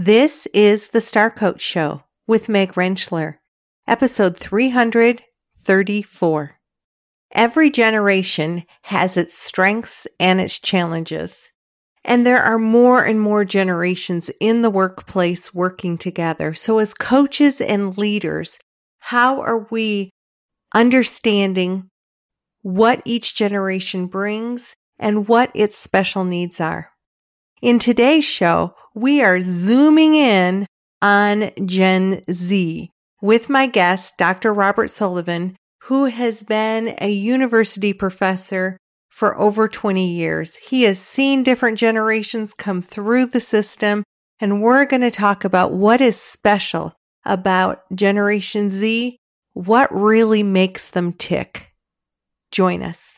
This is the Star Coach Show with Meg Rentschler, episode 334. Every generation has its strengths and its challenges. And there are more and more generations in the workplace working together. So as coaches and leaders, how are we understanding what each generation brings and what its special needs are? In today's show, we are zooming in on Gen Z with my guest, Dr. Robert Sullivan, who has been a university professor for over 20 years. He has seen different generations come through the system, and we're going to talk about what is special about Generation Z, what really makes them tick. Join us.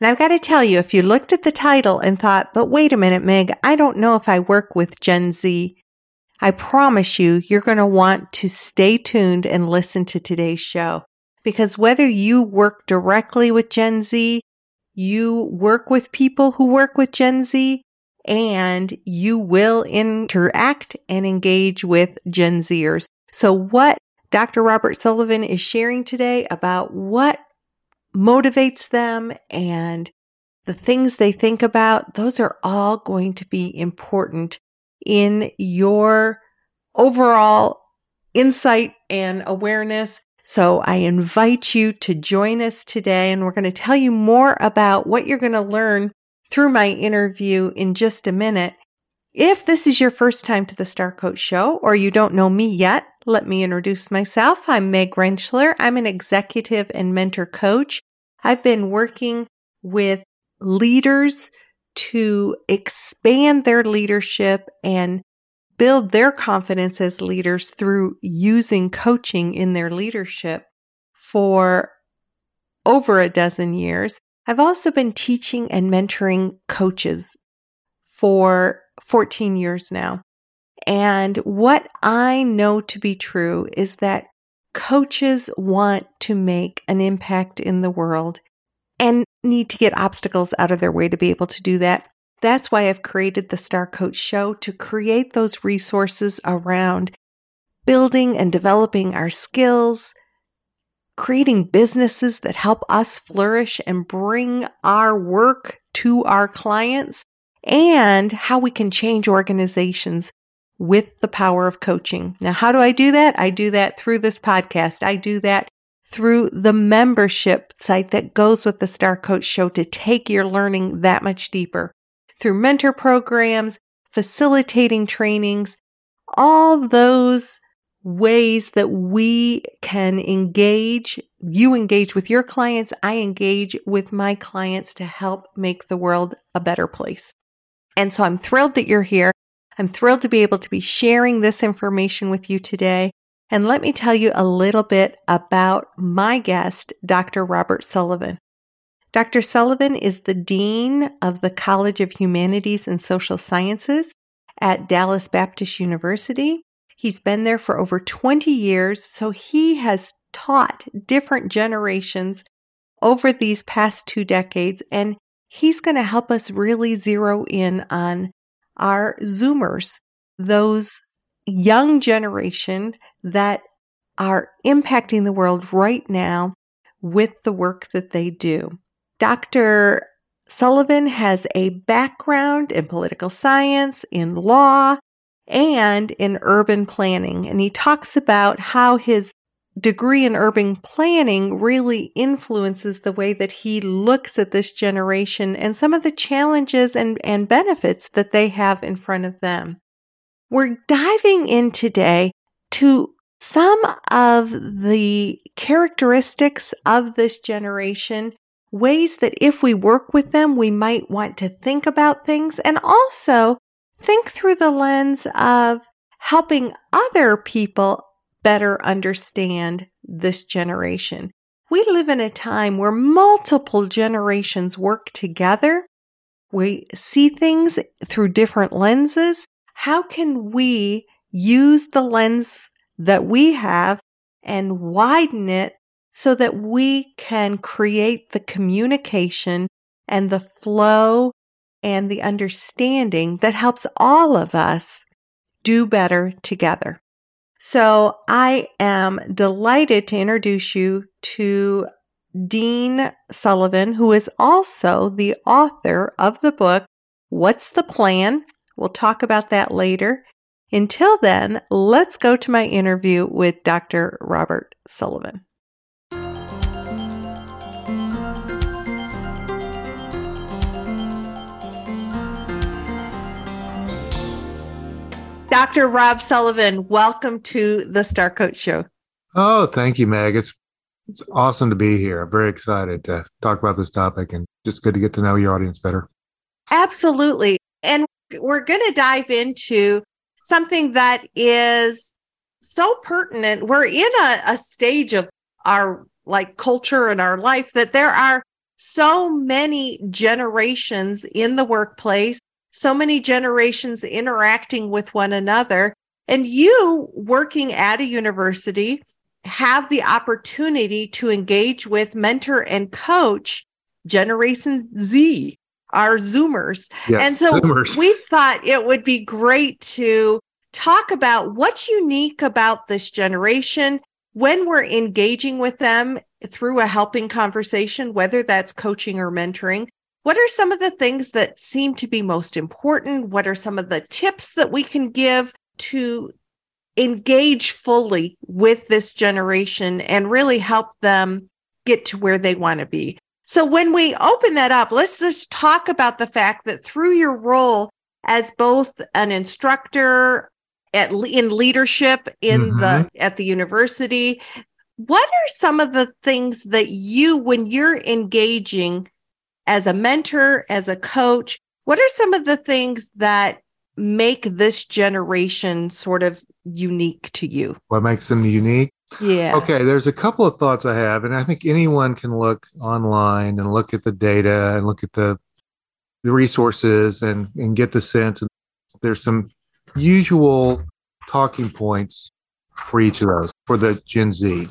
And I've got to tell you, if you looked at the title and thought, but wait a minute, Meg, I don't know if I work with Gen Z, I promise you, you're going to want to stay tuned and listen to today's show. Because whether you work directly with Gen Z, you work with people who work with Gen Z, and you will interact and engage with Gen Zers. So what Dr. Robert Sullivan is sharing today about what motivates them and the things they think about, those are all going to be important in your overall insight and awareness. So I invite you to join us today and we're going to tell you more about what you're going to learn through my interview in just a minute. If this is your first time to the Star Coach Show or you don't know me yet, let me introduce myself. I'm Meg Rentschler. I'm an executive and mentor coach. I've been working with leaders to expand their leadership and build their confidence as leaders through using coaching in their leadership for over a dozen years. I've also been teaching and mentoring coaches for 14 years now. And what I know to be true is that coaches want to make an impact in the world and need to get obstacles out of their way to be able to do that. That's why I've created the Star Coach Show to create those resources around building and developing our skills, creating businesses that help us flourish and bring our work to our clients, and how we can change organizations with the power of coaching. Now, how do I do that? I do that through this podcast. I do that through the membership site that goes with the Star Coach Show to take your learning that much deeper. Through mentor programs, facilitating trainings, all those ways that we can engage. You engage with your clients. I engage with my clients to help make the world a better place. And so I'm thrilled that you're here. I'm thrilled to be able to be sharing this information with you today. And let me tell you a little bit about my guest, Dr. Robert Sullivan. Dr. Sullivan is the Dean of the College of Humanities and Social Sciences at Dallas Baptist University. He's been there for over 20 years, so he has taught different generations over these past two decades, and he's going to help us really zero in on our Zoomers, those young generation that are impacting the world right now with the work that they do. Dr. Sullivan has a background in political science, in law, and in urban planning. And he talks about how his degree in urban planning really influences the way that he looks at this generation and some of the challenges and, and benefits that they have in front of them. We're diving in today to some of the characteristics of this generation, ways that if we work with them, we might want to think about things, and also think through the lens of helping other people better understand this generation. We live in a time where multiple generations work together. We see things through different lenses. How can we use the lens that we have and widen it so that we can create the communication and the flow and the understanding that helps all of us do better together. So I am delighted to introduce you to Dean Sullivan, who is also the author of the book, What's the Plan? We'll talk about that later. Until then, let's go to my interview with Dr. Robert Sullivan. Dr. Rob Sullivan, welcome to the Star Coach Show. Oh, thank you, Meg. It's it's awesome to be here. I'm very excited to talk about this topic and just good to get to know your audience better. Absolutely. And we're going to dive into something that is so pertinent. We're in a, a stage of our like culture and our life that there are so many generations in the workplace so many generations interacting with one another. And you working at a university have the opportunity to engage with, mentor, and coach Generation Z, our Zoomers. Yes, and so Zoomers. we thought it would be great to talk about what's unique about this generation when we're engaging with them through a helping conversation, whether that's coaching or mentoring. What are some of the things that seem to be most important? What are some of the tips that we can give to engage fully with this generation and really help them get to where they want to be? So when we open that up, let's just talk about the fact that through your role as both an instructor at in leadership in mm-hmm. the at the university, what are some of the things that you when you're engaging as a mentor, as a coach, what are some of the things that make this generation sort of unique to you? What makes them unique? Yeah. Okay, there's a couple of thoughts I have, and I think anyone can look online and look at the data and look at the the resources and and get the sense. And there's some usual talking points for each of those for the Gen Z.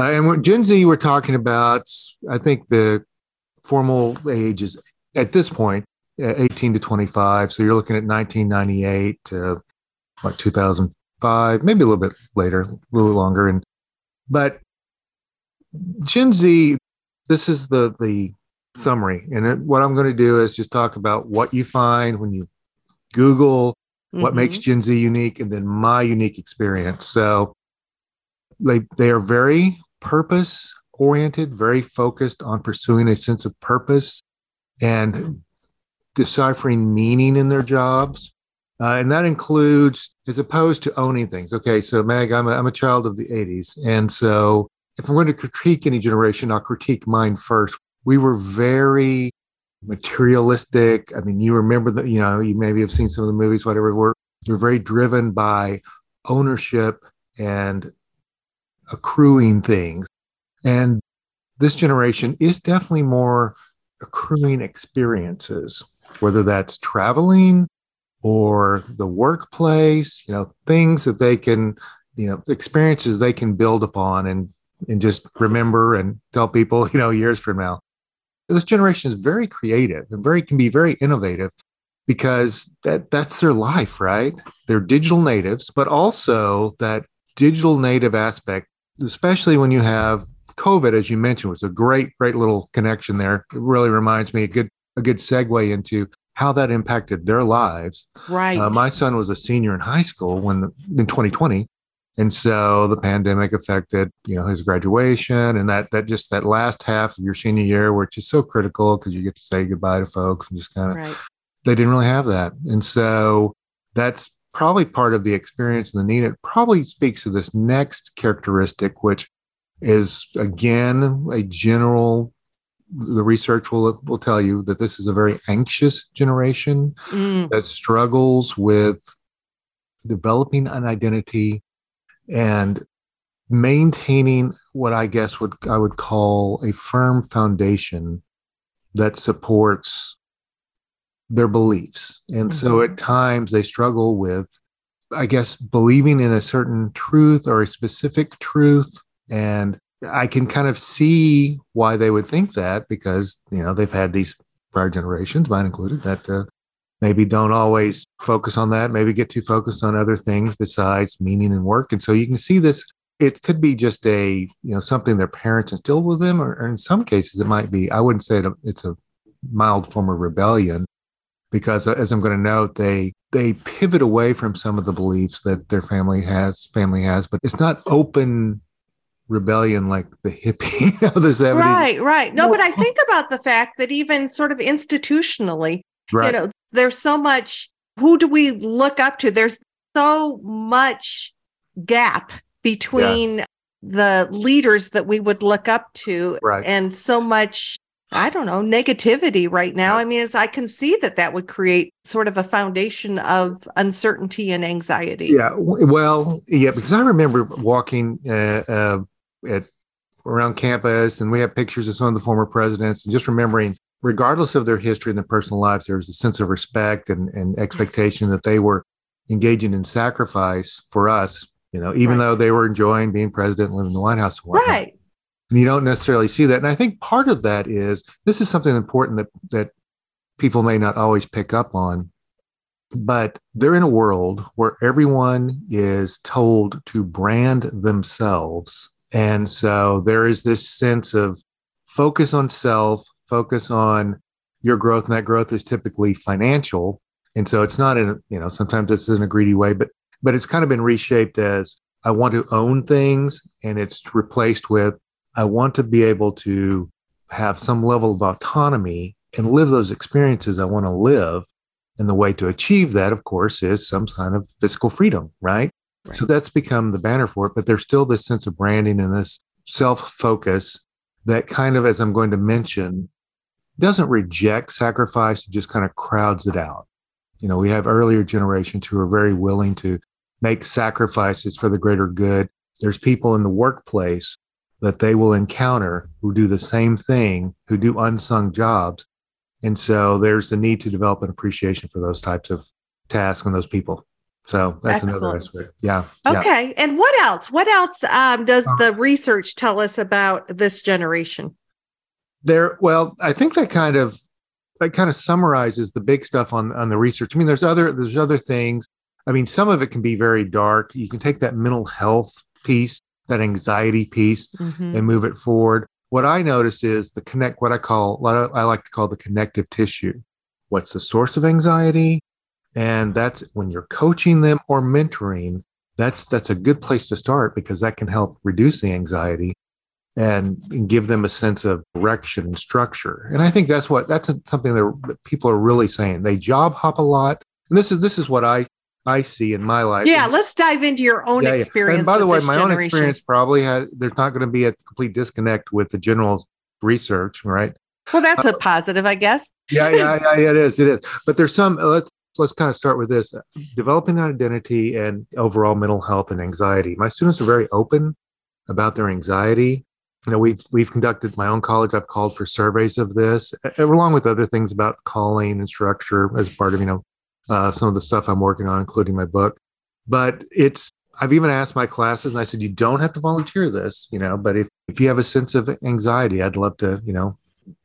Uh, and when Gen Z, we're talking about, I think the formal age is at this point 18 to 25. So you're looking at 1998 to what 2005, maybe a little bit later, a little longer. And but Gen Z, this is the the summary, and it, what I'm going to do is just talk about what you find when you Google what mm-hmm. makes Gen Z unique, and then my unique experience. So they they are very purpose oriented, very focused on pursuing a sense of purpose and deciphering meaning in their jobs. Uh, and that includes, as opposed to owning things. Okay, so Meg, I'm a, I'm a child of the 80s. And so if I'm going to critique any generation, I'll critique mine first. We were very materialistic. I mean, you remember that, you know, you maybe have seen some of the movies, whatever. We're, we're very driven by ownership and accruing things. And this generation is definitely more accruing experiences, whether that's traveling or the workplace, you know, things that they can, you know, experiences they can build upon and and just remember and tell people, you know, years from now. This generation is very creative and very can be very innovative because that that's their life, right? They're digital natives, but also that digital native aspect, especially when you have COVID, as you mentioned, was a great, great little connection there. It really reminds me a good, a good segue into how that impacted their lives. Right. Uh, my son was a senior in high school when in 2020, and so the pandemic affected, you know, his graduation and that that just that last half of your senior year, which is so critical because you get to say goodbye to folks and just kind of. Right. They didn't really have that, and so that's probably part of the experience and the need. It probably speaks to this next characteristic, which is again a general the research will will tell you that this is a very anxious generation Mm. that struggles with developing an identity and maintaining what I guess would I would call a firm foundation that supports their beliefs. And so Mhm. at times they struggle with I guess believing in a certain truth or a specific truth and I can kind of see why they would think that because you know they've had these prior generations, mine included, that uh, maybe don't always focus on that, maybe get too focused on other things besides meaning and work. And so you can see this. It could be just a you know something their parents instilled with them, or, or in some cases it might be. I wouldn't say it- it's a mild form of rebellion, because as I'm going to note, they they pivot away from some of the beliefs that their family has family has, but it's not open rebellion like the hippie of the 70s. Right, right. No, but I think about the fact that even sort of institutionally, Right. you know, there's so much. Who do we look up to? There's so much gap between the leaders that we would look up to Right. and so much i don't know negativity right now Yeah. i mean as i can see that that would create sort of a foundation of uncertainty and anxiety Yeah. Well, yeah, because I remember walking uh, uh, at around campus, and we have pictures of some of the former presidents, and just remembering, regardless of their history and their personal lives, there was a sense of respect and, and expectation that they were engaging in sacrifice for us. You know, even Right. though they were enjoying being president, and living in the White House, right And you don't necessarily see that. And I think part of that is this is something important that that people may not always pick up on. But they're in a world where everyone is told to brand themselves. And so there is this sense of focus on self, focus on your growth, and that growth is typically financial. And so it's not in, you know, sometimes it's in a greedy way, but but it's kind of been reshaped as I want to own things, and it's replaced with I want to be able to have some level of autonomy and live those experiences I want to live. And the way to achieve that, of course, is some kind of physical freedom, right? Right. So that's become the banner for it. But there's still this sense of branding and this self focus that kind of, as I'm going to mention, doesn't reject sacrifice, it just kind of crowds it out. You know, we have earlier generations who are very willing to make sacrifices for the greater good. There's people in the workplace that they will encounter who do the same thing, who do unsung jobs. And so there's the need to develop an appreciation for those types of tasks and those people. So that's another Excellent. aspect. Yeah. yeah. okay and what else what else um, does Uh, the research tell us about this generation There, well, I think that kind of that kind of summarizes the big stuff on on the research. I mean, there's other there's other things. I mean, some of it can be very dark. You can take that mental health piece, that anxiety piece, Mhm. and move it forward. What I notice is the connect, what I call, what I like to call the connective tissue. What's the source of anxiety? And that's when you're coaching them or mentoring, that's that's a good place to start because that can help reduce the anxiety and, and give them a sense of direction and structure. And I think that's what that's something that people are really saying. They job hop a lot. And this is this is what I I see in my life. yeah let's dive into your own Yeah, yeah. experience And by the way, my own experience probably has there's not going to be a complete disconnect with the general research, right? well that's uh, a positive i guess Yeah, yeah, yeah, yeah, it is, it is. But there's some uh, let's let's kind of start with this. Developing an identity and overall mental health and anxiety. My students are very open about their anxiety. You know, we've we've conducted my own college. I've called for surveys of this, along with other things about calling and structure as part of you know uh, some of the stuff I'm working on, including my book. But it's I've even asked my classes, and I said you don't have to volunteer this, you know. But if if you have a sense of anxiety, I'd love to, you know,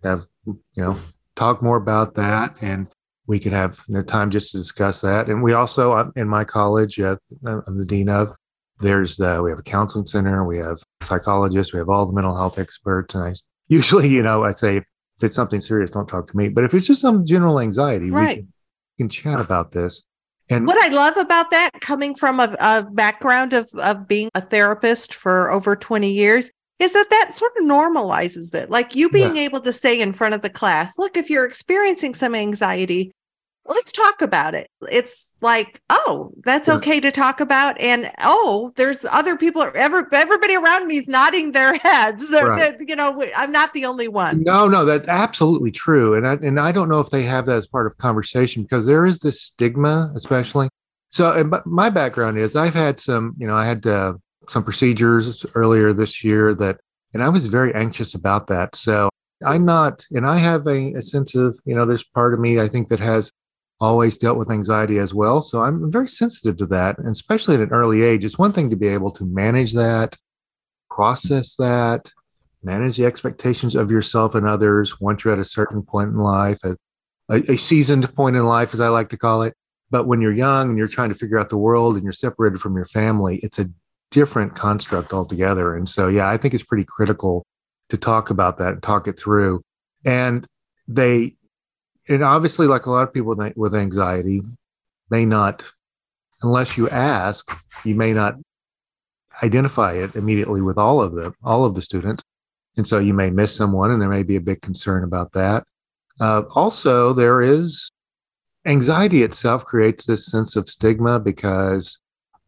have you know talk more about that and we could have you know, time just to discuss that. And we also uh, in my college uh, i'm the dean of there's the we have a counseling center we have psychologists we have all the mental health experts. And i usually you know i say if, it's something serious don't talk to me. But if it's just some general anxiety Right. we can, we can chat about this. And What I love about that, coming from a, a background of, of being a therapist for over 20 years, is that that sort of normalizes it. Like you being able to say in front of the class, look, if you're experiencing some anxiety, let's talk about it. It's like, oh, that's okay to talk about. And oh, there's other people, ever, everybody around me is nodding their heads. They're- Right. they're- you know, I'm not the only one. No, no, that's absolutely true. And I, and I don't know if they have that as part of conversation because there is this stigma, especially. So, and my background is I've had some, you know, I had uh, some procedures earlier this year that, and I was very anxious about that. So I'm not, and I have a, a sense of, you know, there's part of me I think that has always dealt with anxiety as well. So I'm very sensitive to that. And especially at an early age, it's one thing to be able to manage that, process that, manage the expectations of yourself and others once you're at a certain point in life, a, a, seasoned point in life, as I like to call it. But when you're young and you're trying to figure out the world and you're separated from your family, it's a different construct altogether. And so, yeah, I think it's pretty critical to talk about that and talk it through. And they, and obviously, like a lot of people with- anxiety, may not, unless you ask, you may not identify it immediately with all of them, all of the students. And so you may miss someone, and there may be a big concern about that. Uh, also, there is anxiety itself creates this sense of stigma because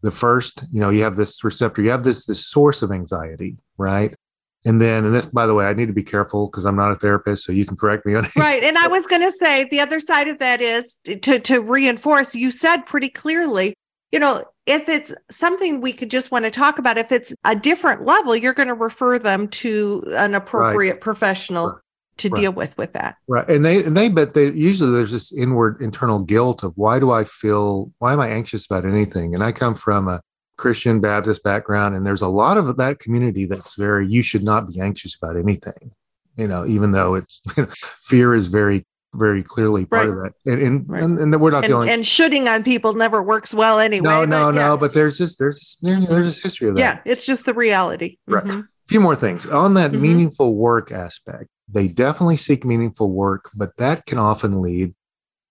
the first, you know, you have this receptor, you have this this source of anxiety, right? And then, and this, by the way, I need to be careful because I'm not a therapist, so you can correct me on it. Right. And I was going to say the other side of that is to, to reinforce, you said pretty clearly, you know, if it's something we could just want to talk about, if it's a different level, you're going to refer them to an appropriate professional Right. to Right. deal with with that. Right. And they, and they, but they usually there's this inward internal guilt of why do I feel, why am I anxious about anything? And I come from a Christian Baptist background, and there's a lot of that community that's very, you should not be anxious about anything, you know, even though it's fear is very, very clearly part of that. And, and, Right. and, and we're not And, and shooting on people never works well anyway. no, but no, yeah. no, but there's just, there's, this, there's this history of that. Yeah, it's just the reality. Right. Mhm. A few more things on that Mhm. meaningful work aspect. They definitely seek meaningful work, but that can often lead,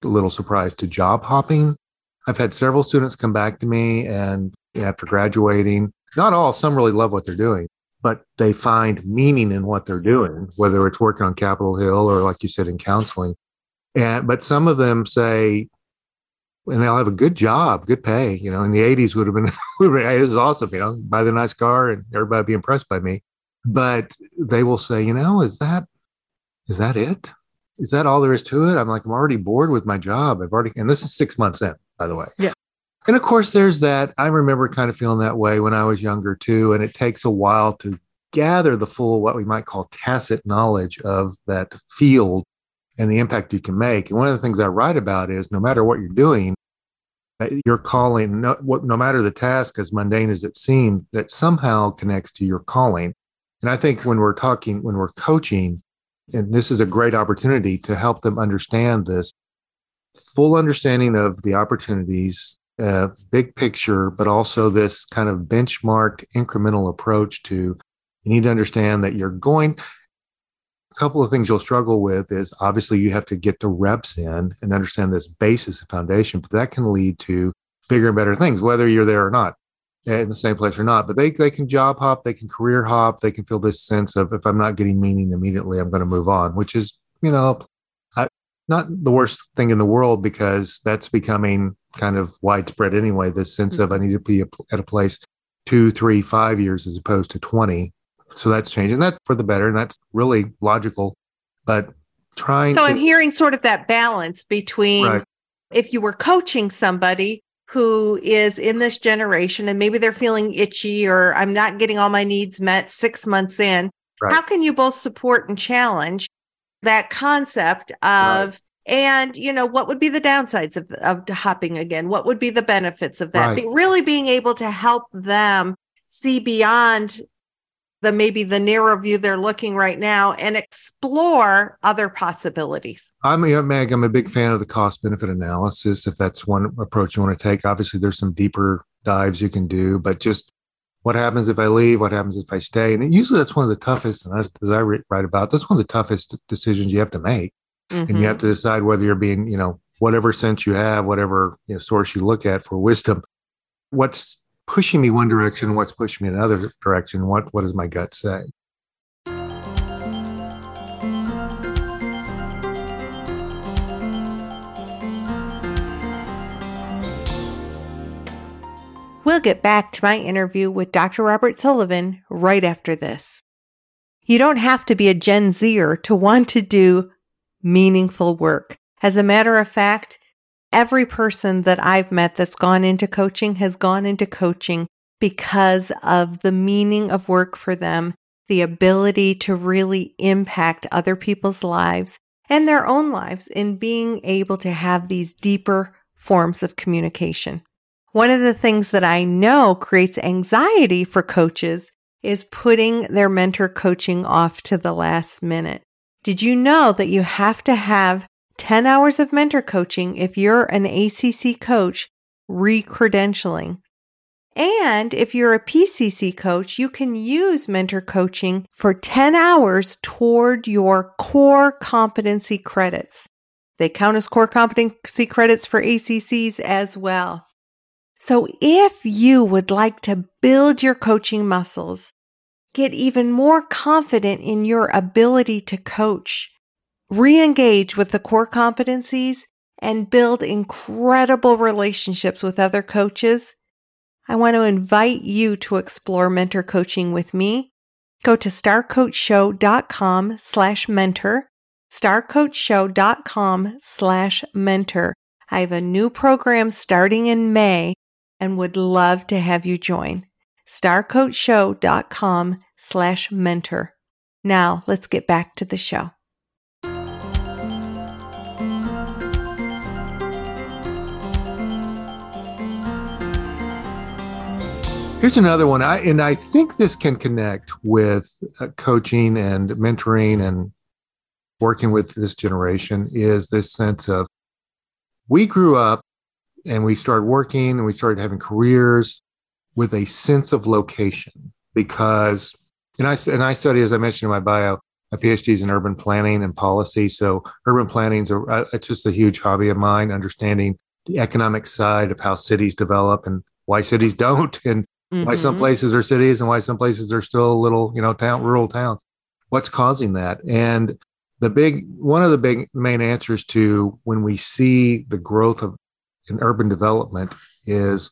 a little surprise, to job hopping. I've had several students come back to me and after graduating, not all, some really love what they're doing, but they find meaning in what they're doing, whether it's working on Capitol Hill or, like you said, in counseling. And but some of them say, and they'll have a good job, good pay. You know, in the '80s would have been, hey, this is awesome. You know, buy the nice car and everybody be impressed by me. But they will say, you know, is that is that it? Is that all there is to it? I'm like, I'm already bored with my job. I've already, and this is six months in, by the way. Yeah. And of course, there's that. I remember kind of feeling that way when I was younger too. And it takes a while to gather the full, what we might call tacit knowledge of that field and the impact you can make. And one of the things I write about is no matter what you're doing, that you're calling, no, what, no matter the task, as mundane as it seems, that somehow connects to your calling. And I think when we're talking, when we're coaching, and this is a great opportunity to help them understand this full understanding of the opportunities, uh, big picture, but also this kind of benchmarked incremental approach to you need to understand that you're going. A couple of things you'll struggle with is obviously you have to get the reps in and understand this basis and foundation, but that can lead to bigger and better things, whether you're there or not in the same place or not. But they, they can job hop, they can career hop, they can feel this sense of if I'm not getting meaning immediately, I'm going to move on, which is, you know, not the worst thing in the world because that's becoming kind of widespread anyway. This sense of mm-hmm. I need to be at a place two, three, five years as opposed to 20. So that's changing that for the better. And that's really logical. But trying So to, I'm hearing sort of that balance between Right. if you were coaching somebody who is in this generation and maybe they're feeling itchy or I'm not getting all my needs met six months in, Right. how can you both support and challenge that concept of and you know what would be the downsides of, of hopping again what would be the benefits of that Right. Be- really being able to help them see beyond the maybe the narrow view they're looking right now and explore other possibilities I'm a Meg. I'm a big fan of the cost benefit analysis. If that's one approach you want to take, obviously there's some deeper dives you can do, but just what happens if I leave? What happens if I stay? And usually that's one of the toughest, and as, as I write about, that's one of the toughest decisions you have to make. And Mhm. you have to decide whether you're being, you know, whatever sense you have, whatever you know, source you look at for wisdom, what's pushing me one direction, what's pushing me another direction, what what does my gut say? We'll get back to my interview with Dr. Robert Sullivan right after this. You don't have to be a Gen Zer to want to do meaningful work. As a matter of fact, every person that I've met that's gone into coaching has gone into coaching because of the meaning of work for them, the ability to really impact other people's lives and their own lives in being able to have these deeper forms of communication. One of the things that I know creates anxiety for coaches is putting their mentor coaching off to the last minute. Did you know that you have to have 10 hours of mentor coaching if you're an ACC coach re-credentialing? And if you're a PCC coach, you can use mentor coaching for 10 hours toward your core competency credits. They count as core competency credits for ACCs as well. So if you would like to build your coaching muscles, get even more confident in your ability to coach, re-engage with the core competencies and build incredible relationships with other coaches, I want to invite you to explore mentor coaching with me. Go to starcoachshow.com slash mentor, starcoachshow.com slash mentor. I have a new program starting in May and would love to have you join. starcoachshow.com slash mentor. Now let's get back to the show. Here's another one. I and I think this can connect with uh, coaching and mentoring and working with this generation is this sense of we grew up and we started working and we started having careers with a sense of location because and I and I study as I mentioned in my bio my PhD is in urban planning and policy so urban planning is a, uh, it's just a huge hobby of mine understanding the economic side of how cities develop and why cities don't and mm-hmm. why some mm-hmm. places are cities and why some places are still little you know town rural towns what's causing that and the big one of the big main answers to when we see the growth of in urban development is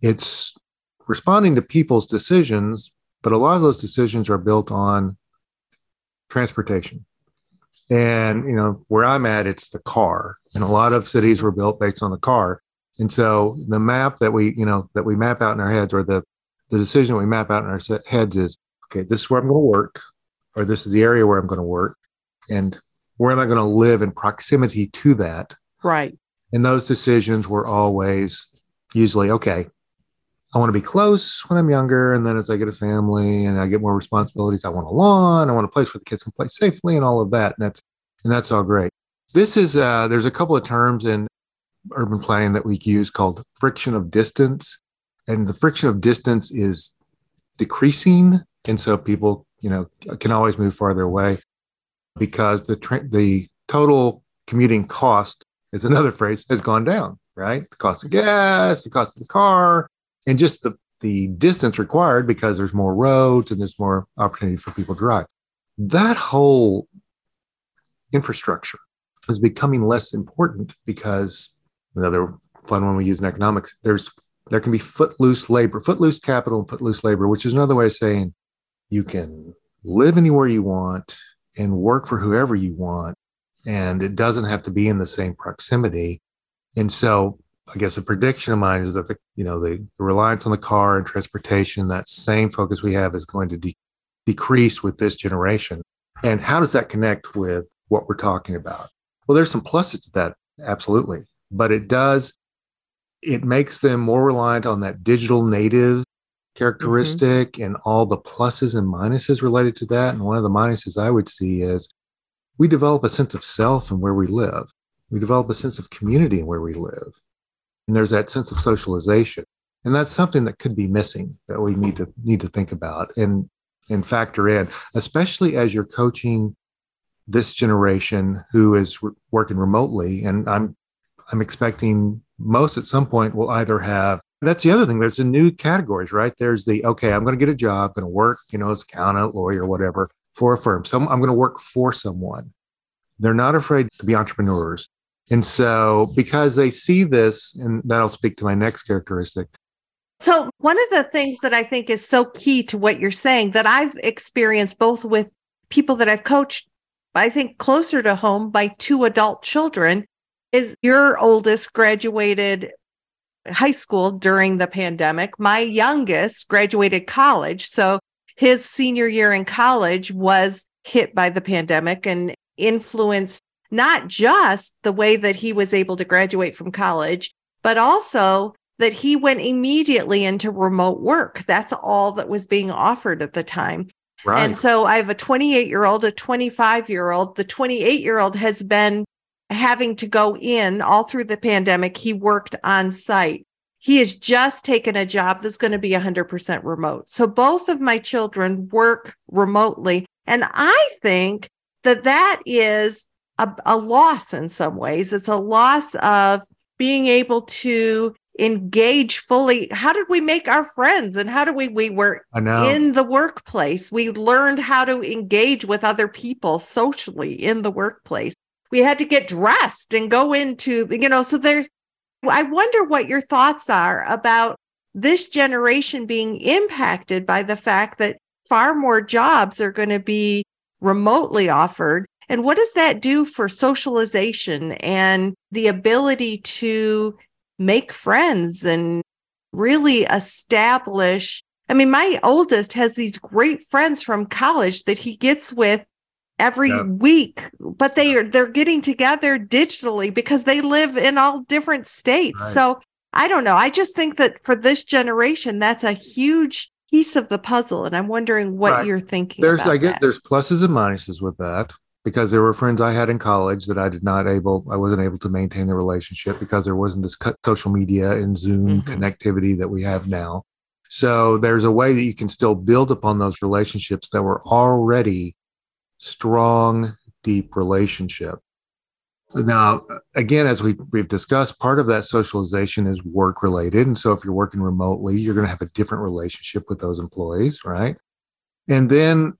it's responding to people's decisions, but a lot of those decisions are built on transportation. And you know, where I'm at, it's the car. And a lot of cities were built based on the car. And so the map that we, you know, that we map out in our heads or the the decision we map out in our heads is okay, this is where I'm going to work, or this is the area where I'm going to work, and where am I going to live in proximity to that? Right. And those decisions were always usually okay. I want to be close when I'm younger. And then as I get a family and I get more responsibilities, I want a lawn. I want a place where the kids can play safely and all of that. And that's, and that's all great. This is, uh, there's a couple of terms in urban planning that we use called friction of distance. And the friction of distance is decreasing. And so people, you know, can always move farther away because the, tra- the total commuting cost is another phrase, has gone down, right? The cost of gas, the cost of the car, and just the, the distance required because there's more roads and there's more opportunity for people to drive. That whole infrastructure is becoming less important because another fun one we use in economics, there's there can be footloose labor, footloose capital and footloose labor, which is another way of saying you can live anywhere you want and work for whoever you want and it doesn't have to be in the same proximity. And so I guess a prediction of mine is that the you know the, reliance on the car and transportation, that same focus we have is going to de- decrease with this generation. And how does that connect with what we're talking about? Well, there's some pluses to that, absolutely, but it does it makes them more reliant on that digital native characteristic mm-hmm. and all the pluses and minuses related to that. And one of the minuses I would see is we develop a sense of self and where we live. We develop a sense of community and where we live. And there's that sense of socialization. And that's something that could be missing that we need to need to think about and and factor in, especially as you're coaching this generation who is re- working remotely. And I'm I'm expecting most at some point will either have that's the other thing. There's the new categories, right? There's the okay, I'm going to get a job, going to work, you know, as accountant, lawyer, whatever for a firm. So I'm going to work for someone. They're not afraid to be entrepreneurs. And so, because they see this, and that'll speak to my next characteristic, So, one of the things that I think is so key to what you're saying that I've experienced both with people that I've coached, I think closer to home by two adult children is your oldest graduated high school during the pandemic. My youngest graduated college. So, his senior year in college was hit by the pandemic and influenced not just the way that he was able to graduate from college, but also that he went immediately into remote work. That's all that was being offered at the time. Right. And so I have a 28 year old, a 25 year old. The 28 year old has been having to go in all through the pandemic. He worked on site. He has just taken a job that's going to be 100% remote. So both of my children work remotely. And I think that that is a, a loss in some ways. It's a loss of being able to engage fully. How did we make our friends and how do we, we were in the workplace. We learned how to engage with other people socially in the workplace. We had to get dressed and go into, you know, so there's, I wonder what your thoughts are about this generation being impacted by the fact that far more jobs are going to be remotely offered. And what does that do for socialization and the ability to make friends and really establish? I mean, my oldest has these great friends from college that he gets with every yeah. week but they are they're getting together digitally because they live in all different states right. so i don't know i just think that for this generation that's a huge piece of the puzzle and i'm wondering what right. you're thinking there's i get that. there's pluses and minuses with that because there were friends i had in college that i did not able i wasn't able to maintain the relationship because there wasn't this social media and zoom mm-hmm. connectivity that we have now so there's a way that you can still build upon those relationships that were already strong, deep relationship. Now, again, as we, we've discussed, part of that socialization is work related. And so if you're working remotely, you're going to have a different relationship with those employees, right? And then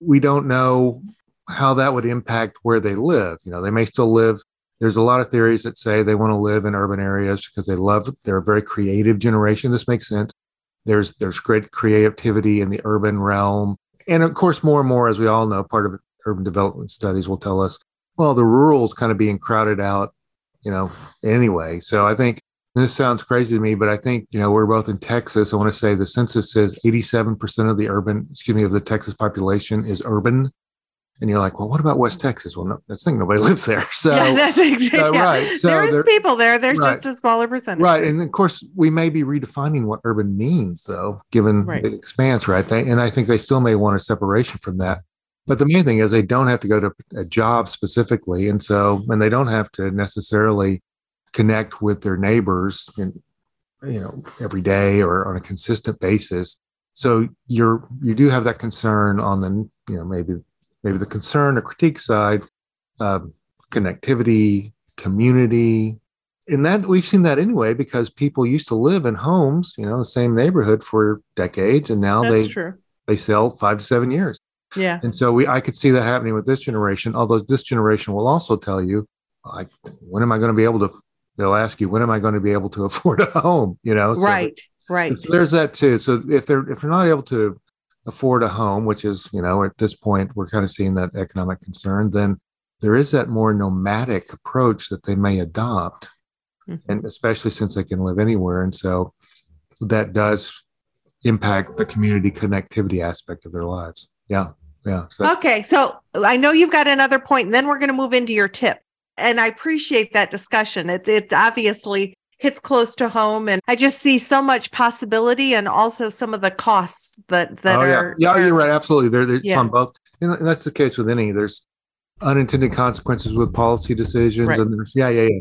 we don't know how that would impact where they live. You know, they may still live. There's a lot of theories that say they want to live in urban areas because they love, they're a very creative generation. This makes sense. There's, there's great creativity in the urban realm and of course, more and more, as we all know, part of urban development studies will tell us, well, the rural is kind of being crowded out, you know, anyway. So I think this sounds crazy to me, but I think, you know, we're both in Texas. I want to say the census says 87% of the urban, excuse me, of the Texas population is urban. And you're like, well, what about West Texas? Well, no, that's thing. Nobody lives there. So, yeah, that's exactly uh, right. So there's people there. There's right. just a smaller percentage. Right. And of course, we may be redefining what urban means, though, given right. the expanse, right? They, and I think they still may want a separation from that. But the main thing is they don't have to go to a job specifically. And so, and they don't have to necessarily connect with their neighbors, in, you know, every day or on a consistent basis. So you're, you do have that concern on the, you know, maybe maybe the concern or critique side, uh, connectivity, community. And that we've seen that anyway because people used to live in homes, you know, the same neighborhood for decades, and now That's they true. they sell five to seven years. Yeah. And so we I could see that happening with this generation. Although this generation will also tell you, like, when am I going to be able to? They'll ask you, when am I going to be able to afford a home? You know, so right, right. there's that too. So if they're if they're not able to afford a home, which is, you know, at this point, we're kind of seeing that economic concern, then there is that more nomadic approach that they may adopt. Mm-hmm. And especially since they can live anywhere. And so that does impact the community connectivity aspect of their lives. Yeah. Yeah. So okay. So I know you've got another point, and then we're going to move into your tip. And I appreciate that discussion. It, it obviously hits close to home. And i just see so much possibility and also some of the costs that that oh, are yeah, yeah you're right. Absolutely. There there's yeah. on both. And that's the case with any. There's unintended consequences with policy decisions right. and there's yeah yeah yeah.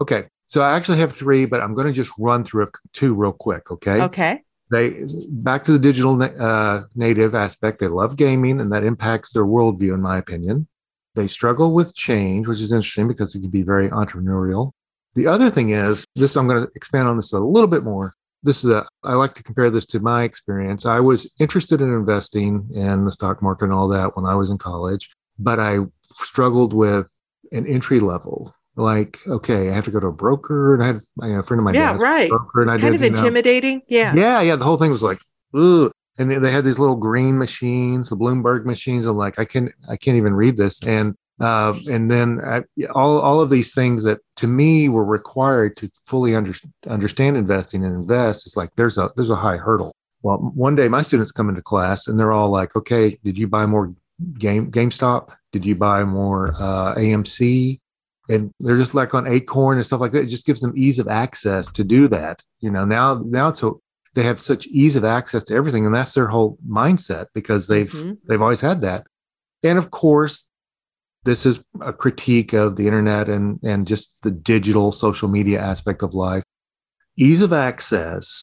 Okay. So i actually have three but i'm going to just run through two real quick okay? Okay. They back to the digital uh, native aspect. They love gaming and that impacts their worldview in my opinion. They struggle with change which is interesting because it can be very entrepreneurial the other thing is this, I'm going to expand on this a little bit more. This is a, I like to compare this to my experience. I was interested in investing in the stock market and all that when I was in college, but I struggled with an entry level like, okay, I have to go to a broker, and I had you know, a friend of mine. Yeah, right. Broker, and I kind did, of intimidating. Know, yeah. Yeah, yeah. The whole thing was like, ooh. And they, they had these little green machines, the Bloomberg machines. I'm like, I can't, I can't even read this. And uh, and then I, all all of these things that to me were required to fully under, understand investing and invest. It's like there's a there's a high hurdle. Well, one day my students come into class and they're all like, okay, did you buy more game GameStop? Did you buy more uh, AMC? And they're just like on Acorn and stuff like that. It just gives them ease of access to do that. You know, now now it's a, they have such ease of access to everything, and that's their whole mindset because they've mm-hmm. they've always had that. And of course, this is a critique of the internet and and just the digital social media aspect of life. Ease of access,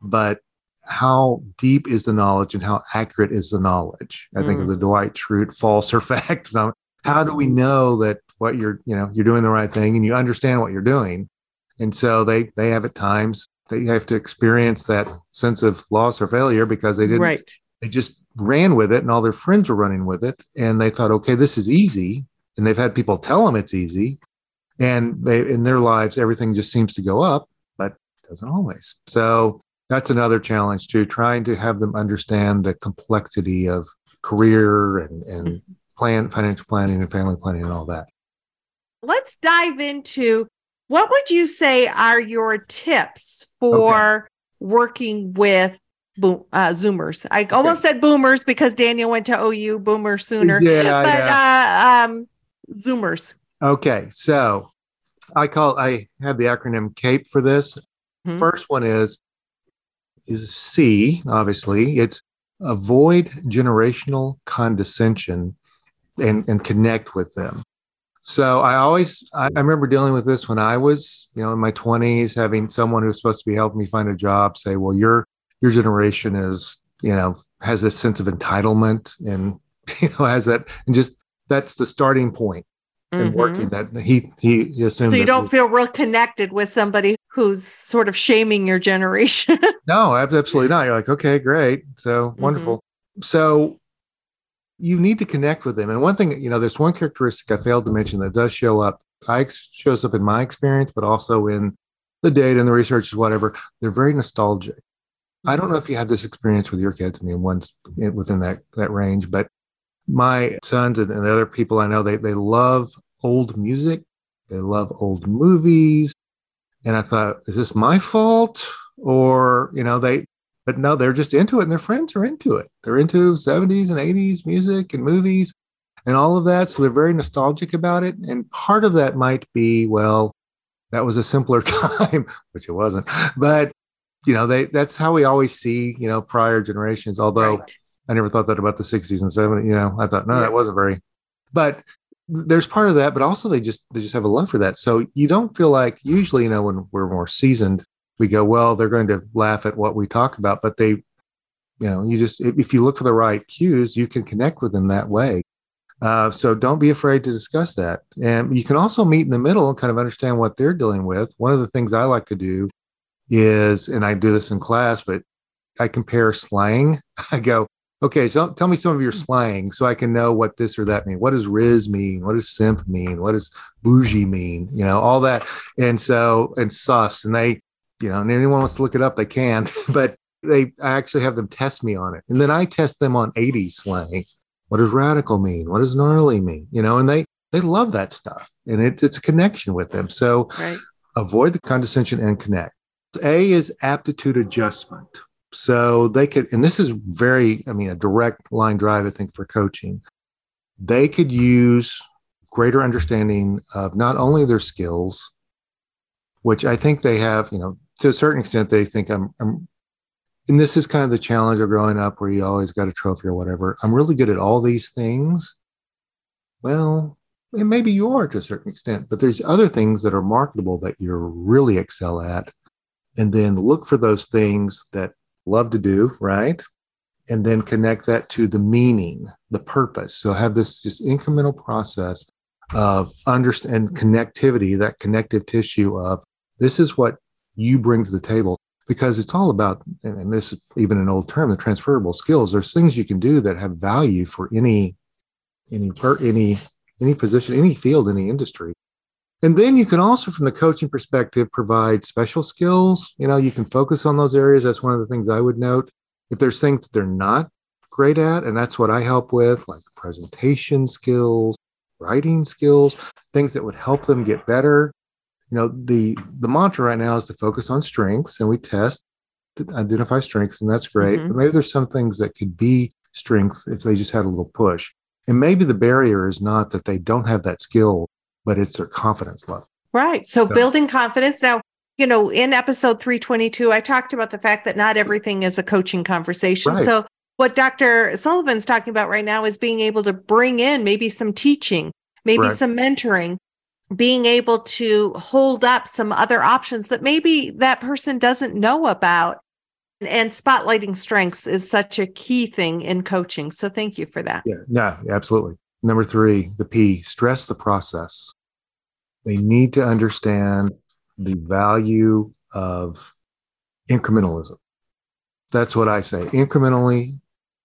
but how deep is the knowledge and how accurate is the knowledge? I mm. think of mm. the Dwight Schrute false or fact. How do we know that what you're, you know, you're doing the right thing and you understand what you're doing? And so they they have at times they have to experience that sense of loss or failure because they didn't right. They just ran with it and all their friends were running with it and they thought, okay, this is easy. And they've had people tell them it's easy. And they in their lives, everything just seems to go up, but it doesn't always. So that's another challenge too, trying to have them understand the complexity of career and, and plan, financial planning and family planning and all that. Let's dive into what would you say are your tips for okay. working with boom, uh, Zoomers? I okay. almost said boomers because Daniel went to OU, boomer sooner. Yeah, but yeah. Uh, um, Zoomers. Okay, so I call I have the acronym CAPE for this. Mm-hmm. First one is is C, obviously. It's avoid generational condescension and, and connect with them. So I always, I, I remember dealing with this when I was, you know, in my 20s, having someone who was supposed to be helping me find a job say, well, your, your generation is, you know, has this sense of entitlement and, you know, has that, and just that's the starting point mm-hmm. in working that he, he, he assumed. So you don't feel real connected with somebody who's sort of shaming your generation. no, absolutely not. You're like, okay, great. So mm-hmm. wonderful. Mm-hmm. So you need to connect with them. And one thing, you know, there's one characteristic I failed to mention that does show up. I shows up in my experience, but also in the data and the research, whatever. They're very nostalgic. I don't know if you had this experience with your kids. I mean, one's within that that range, but my sons and, the other people I know, they they love old music. They love old movies. And I thought, is this my fault? Or, you know, they, but no, they're just into it and their friends are into it. They're into 70s and 80s music and movies and all of that. So they're very nostalgic about it. And part of that might be, well, that was a simpler time, which it wasn't. But, you know, they that's how we always see, you know, prior generations. Although right. I never thought that about the 60s and 70s, you know, I thought, no, yeah. that wasn't very, but there's part of that, but also they just they just have a love for that. So you don't feel like usually, you know, when we're more seasoned, we go, well, they're going to laugh at what we talk about, but they, you know, you just if you look for the right cues, you can connect with them that way. Uh, so don't be afraid to discuss that, and you can also meet in the middle and kind of understand what they're dealing with. One of the things I like to do is, and I do this in class, but I compare slang. I go, Okay, so tell me some of your hmm. slang so I can know what this or that mean. What does Riz mean? What does simp mean? What does bougie mean? You know, all that. And so, and sus, and they, you know, and anyone wants to look it up, they can, but they, I actually have them test me on it. And then I test them on 80s slang. What does radical mean? What does gnarly mean? You know, and they, they love that stuff and it, it's a connection with them. So right. avoid the condescension and connect. A is aptitude adjustment. So they could, and this is very, I mean, a direct line drive, I think, for coaching. They could use greater understanding of not only their skills, which I think they have, you know, to a certain extent, they think I'm, I'm and this is kind of the challenge of growing up where you always got a trophy or whatever. I'm really good at all these things. Well, and maybe you are to a certain extent, but there's other things that are marketable that you're really excel at. And then look for those things that love to do, right? And then connect that to the meaning, the purpose. So have this just incremental process of understand connectivity, that connective tissue of this is what you bring to the table because it's all about, and this is even an old term, the transferable skills. There's things you can do that have value for any, any, any, any position, any field, any industry. And then you can also, from the coaching perspective, provide special skills. You know, you can focus on those areas. That's one of the things I would note. If there's things that they're not great at, and that's what I help with, like presentation skills, writing skills, things that would help them get better. You know, the the mantra right now is to focus on strengths, and we test to identify strengths, and that's great. Mm-hmm. But maybe there's some things that could be strengths if they just had a little push. And maybe the barrier is not that they don't have that skill, but it's their confidence level. Right. So, so building confidence. Now, you know, in episode 322, I talked about the fact that not everything is a coaching conversation. Right. So, what Dr. Sullivan's talking about right now is being able to bring in maybe some teaching, maybe right. some mentoring, being able to hold up some other options that maybe that person doesn't know about. And spotlighting strengths is such a key thing in coaching. So thank you for that. Yeah, yeah, absolutely. Number three, the P, stress the process. They need to understand the value of incrementalism. That's what I say. Incrementally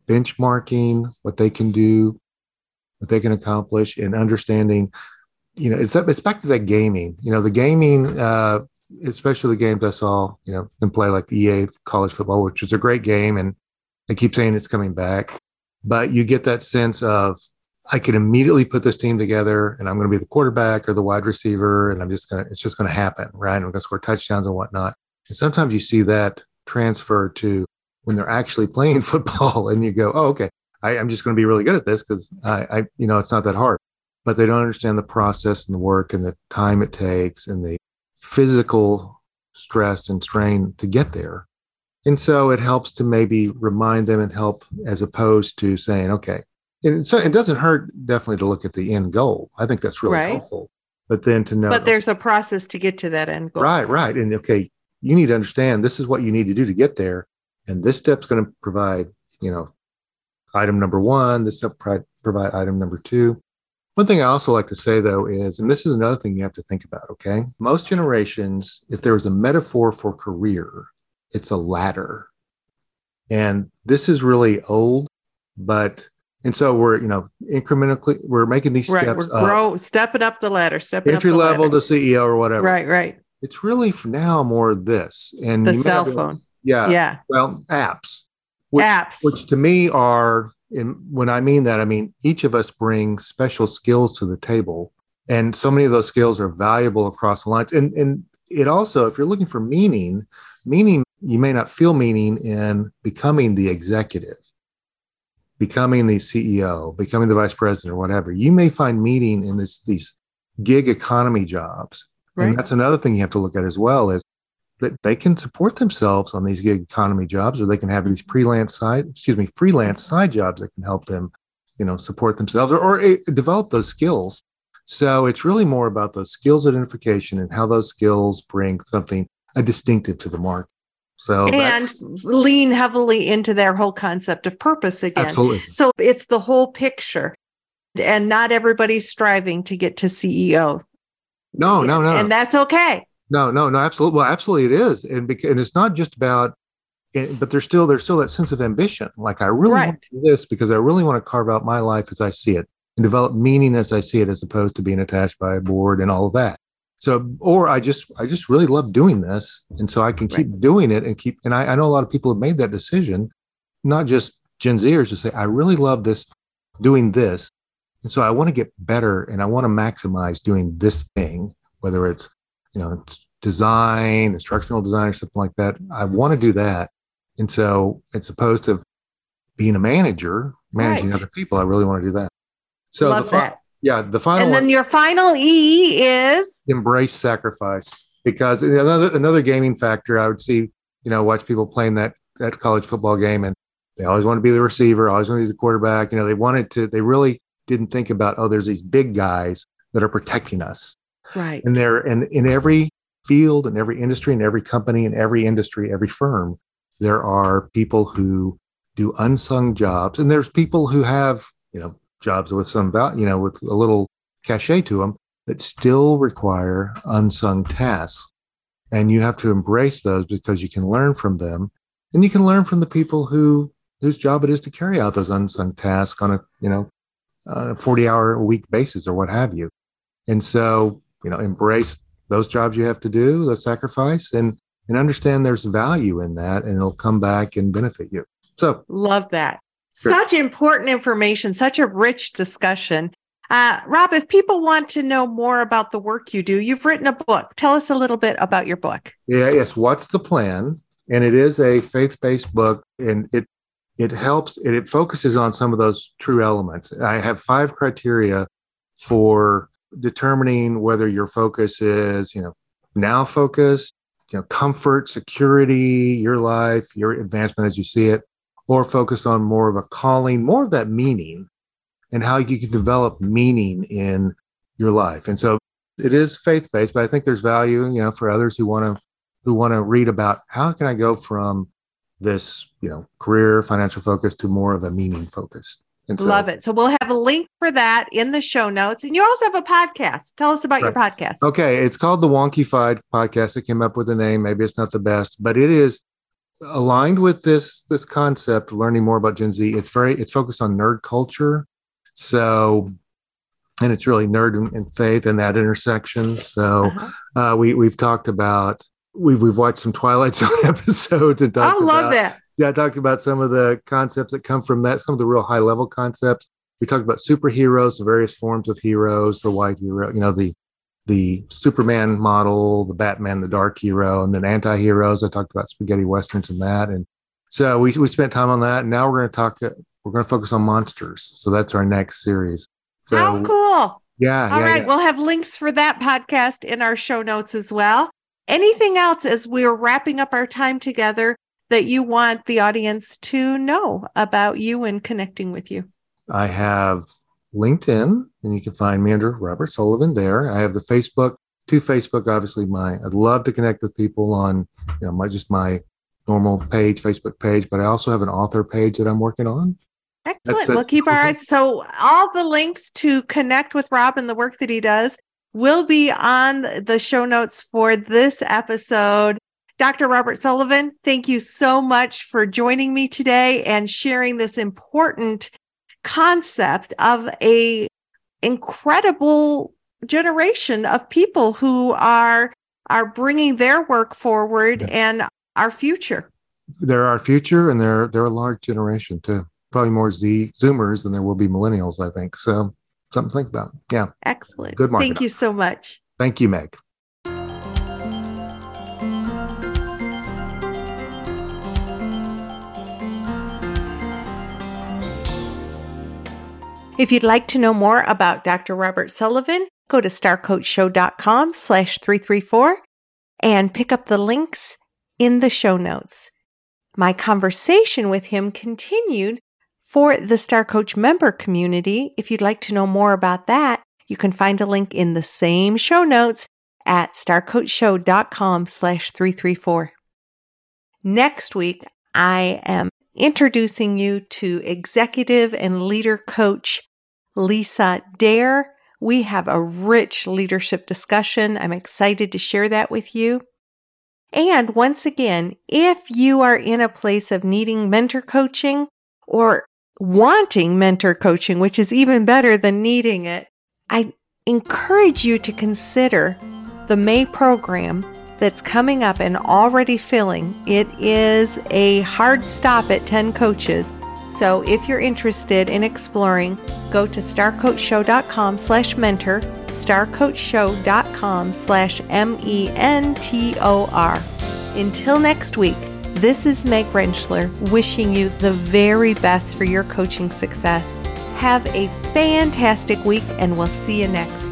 benchmarking what they can do, what they can accomplish, and understanding, you know, it's, it's back to that gaming. You know, the gaming, uh, especially the games I saw, you know, them play like the EA college football, which is a great game. And they keep saying it's coming back. But you get that sense of I can immediately put this team together and I'm going to be the quarterback or the wide receiver and I'm just going to, it's just going to happen, right? I'm going to score touchdowns and whatnot. And sometimes you see that transfer to when they're actually playing football and you go, oh, okay, I, am just going to be really good at this because I, I, you know, it's not that hard. But they don't understand the process and the work and the time it takes and the physical stress and strain to get there. And so it helps to maybe remind them and help as opposed to saying, okay, and so it doesn't hurt definitely to look at the end goal. I think that's really right. helpful. But then to know, but there's a process to get to that end goal. Right, right. And okay, you need to understand this is what you need to do to get there, and this step's going to provide, you know, item number one. This step provide item number two. One thing I also like to say though is, and this is another thing you have to think about. Okay, most generations, if there was a metaphor for career, it's a ladder, and this is really old, but and so we're, you know, incrementally, we're making these right. steps. We're grow, stepping up the ladder, stepping entry up level ladder. to CEO or whatever. Right, right. It's really for now more this and the cell phone. Yeah, yeah. Well, apps, which, apps, which to me are, and when I mean that, I mean each of us bring special skills to the table, and so many of those skills are valuable across the lines. And and it also, if you're looking for meaning, meaning you may not feel meaning in becoming the executive becoming the CEO, becoming the vice president, or whatever, you may find meaning in this these gig economy jobs. Right. And that's another thing you have to look at as well is that they can support themselves on these gig economy jobs, or they can have these freelance side, excuse me, freelance side jobs that can help them, you know, support themselves or, or uh, develop those skills. So it's really more about those skills identification and how those skills bring something a distinctive to the market. So and lean heavily into their whole concept of purpose again. Absolutely. So it's the whole picture. And not everybody's striving to get to CEO. No, no, no. And that's okay. No, no, no, absolutely. Well, absolutely it is. And because, and it's not just about eh, but there's still there's still that sense of ambition. Like I really right. want to do this because I really want to carve out my life as I see it and develop meaning as I see it, as opposed to being attached by a board and all of that. So, or I just, I just really love doing this. And so I can keep right. doing it and keep, and I, I, know a lot of people have made that decision, not just Gen Zers to say, I really love this, doing this. And so I want to get better and I want to maximize doing this thing, whether it's, you know, design, instructional design or something like that. I want to do that. And so it's opposed to being a manager, managing right. other people, I really want to do that. So love the, that. Yeah, the final. And then one, your final E is embrace sacrifice because another another gaming factor I would see. You know, watch people playing that that college football game, and they always want to be the receiver, always want to be the quarterback. You know, they wanted to. They really didn't think about oh, there's these big guys that are protecting us, right? And they're and in every field, in every industry, in every company, in every industry, every firm, there are people who do unsung jobs, and there's people who have you know jobs with some value, you know, with a little cachet to them that still require unsung tasks. And you have to embrace those because you can learn from them and you can learn from the people who whose job it is to carry out those unsung tasks on a, you know, uh, 40 hour a week basis or what have you. And so you know, embrace those jobs you have to do, the sacrifice, and and understand there's value in that, and it'll come back and benefit you. So love that. Such important information, such a rich discussion. Uh, Rob, if people want to know more about the work you do, you've written a book. Tell us a little bit about your book. Yeah, yes. What's the plan? And it is a faith-based book, and it it helps. It, it focuses on some of those true elements. I have five criteria for determining whether your focus is, you know, now focused, you know, comfort, security, your life, your advancement as you see it, or focus on more of a calling, more of that meaning and how you can develop meaning in your life. And so it is faith based, but I think there's value, you know, for others who want to who want to read about how can I go from this, you know, career financial focus to more of a meaning focused. So, Love it. So we'll have a link for that in the show notes. And you also have a podcast. Tell us about right. your podcast. Okay. It's called the Wonkyfied podcast. I came up with the name. Maybe it's not the best, but it is aligned with this this concept learning more about gen z it's very it's focused on nerd culture. So and it's really nerd and, and faith and that intersection. So uh-huh. uh, we we've talked about we've we've watched some twilight zone episodes and i love about, that. Yeah i talked about some of the concepts that come from that some of the real high level concepts. We talked about superheroes the various forms of heroes the white hero you know the the Superman model, the Batman, the dark hero, and then anti-heroes. I talked about spaghetti westerns and that. And so we, we spent time on that. And now we're going to talk, we're going to focus on monsters. So that's our next series. So, How cool. Yeah. All yeah, right. yeah. We'll have links for that podcast in our show notes as well. Anything else as we're wrapping up our time together that you want the audience to know about you and connecting with you? I have LinkedIn, and you can find me under Robert Sullivan there. I have the Facebook, to Facebook, obviously. My I'd love to connect with people on, you know, my just my normal page, Facebook page, but I also have an author page that I'm working on. Excellent. That's, we'll keep our eyes. So all the links to connect with Rob and the work that he does will be on the show notes for this episode. Dr. Robert Sullivan, thank you so much for joining me today and sharing this important concept of a incredible generation of people who are are bringing their work forward yeah. and our future. They're our future, and they're they're a large generation too. Probably more Z Zoomers than there will be millennials. I think so. Something to think about. Yeah. Excellent. Good. Thank you so much. Thank you, Meg. If you'd like to know more about Dr. Robert Sullivan, go to starcoachshow.com slash 334 and pick up the links in the show notes. My conversation with him continued for the Star Coach member community. If you'd like to know more about that, you can find a link in the same show notes at starcoachshow.com slash 334. Next week, I am introducing you to executive and leader coach Lisa Dare. We have a rich leadership discussion. I'm excited to share that with you. And once again, if you are in a place of needing mentor coaching or wanting mentor coaching, which is even better than needing it, I encourage you to consider the May program that's coming up and already filling. It is a hard stop at 10 coaches so if you're interested in exploring, go to starcoachshow.com slash mentor, starcoachshow.com slash M-E-N-T-O-R. Until next week, this is Meg Rentschler wishing you the very best for your coaching success. Have a fantastic week and we'll see you next